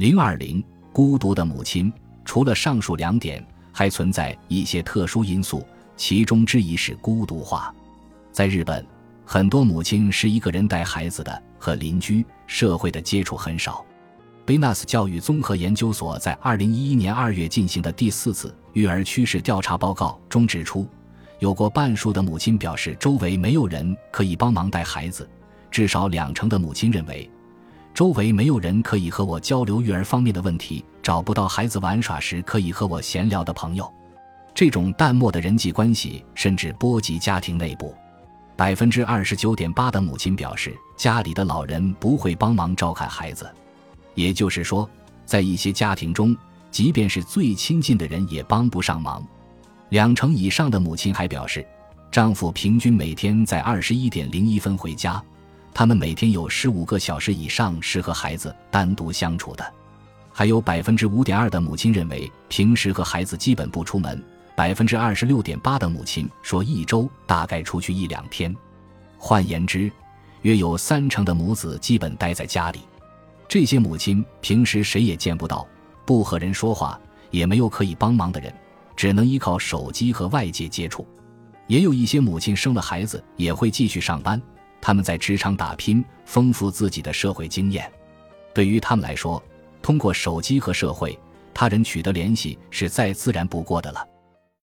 零二零，孤独的母亲。除了上述两点，还存在一些特殊因素，其中之一是孤独化。在日本，很多母亲是一个人带孩子的，和邻居、社会的接触很少。贝纳斯教育综合研究所在二零一一年二月进行的第四次育儿趋势调查报告中指出，有过半数的母亲表示周围没有人可以帮忙带孩子，至少两成的母亲认为。周围没有人可以和我交流育儿方面的问题，找不到孩子玩耍时可以和我闲聊的朋友，这种淡漠的人际关系甚至波及家庭内部。百分之二十九点八的母亲表示，家里的老人不会帮忙照看孩子，也就是说，在一些家庭中，即便是最亲近的人也帮不上忙。两成以上的母亲还表示，丈夫平均每天在二十一点零一分回家。他们每天有十五个小时以上是和孩子单独相处的，还有百分之五点二的母亲认为平时和孩子基本不出门，百分之二十六点八的母亲说一周大概出去一两天。换言之，约有三成的母子基本待在家里。这些母亲平时谁也见不到，不和人说话，也没有可以帮忙的人，只能依靠手机和外界接触。也有一些母亲生了孩子也会继续上班。他们在职场打拼，丰富自己的社会经验。对于他们来说，通过手机和社会他人取得联系是再自然不过的了。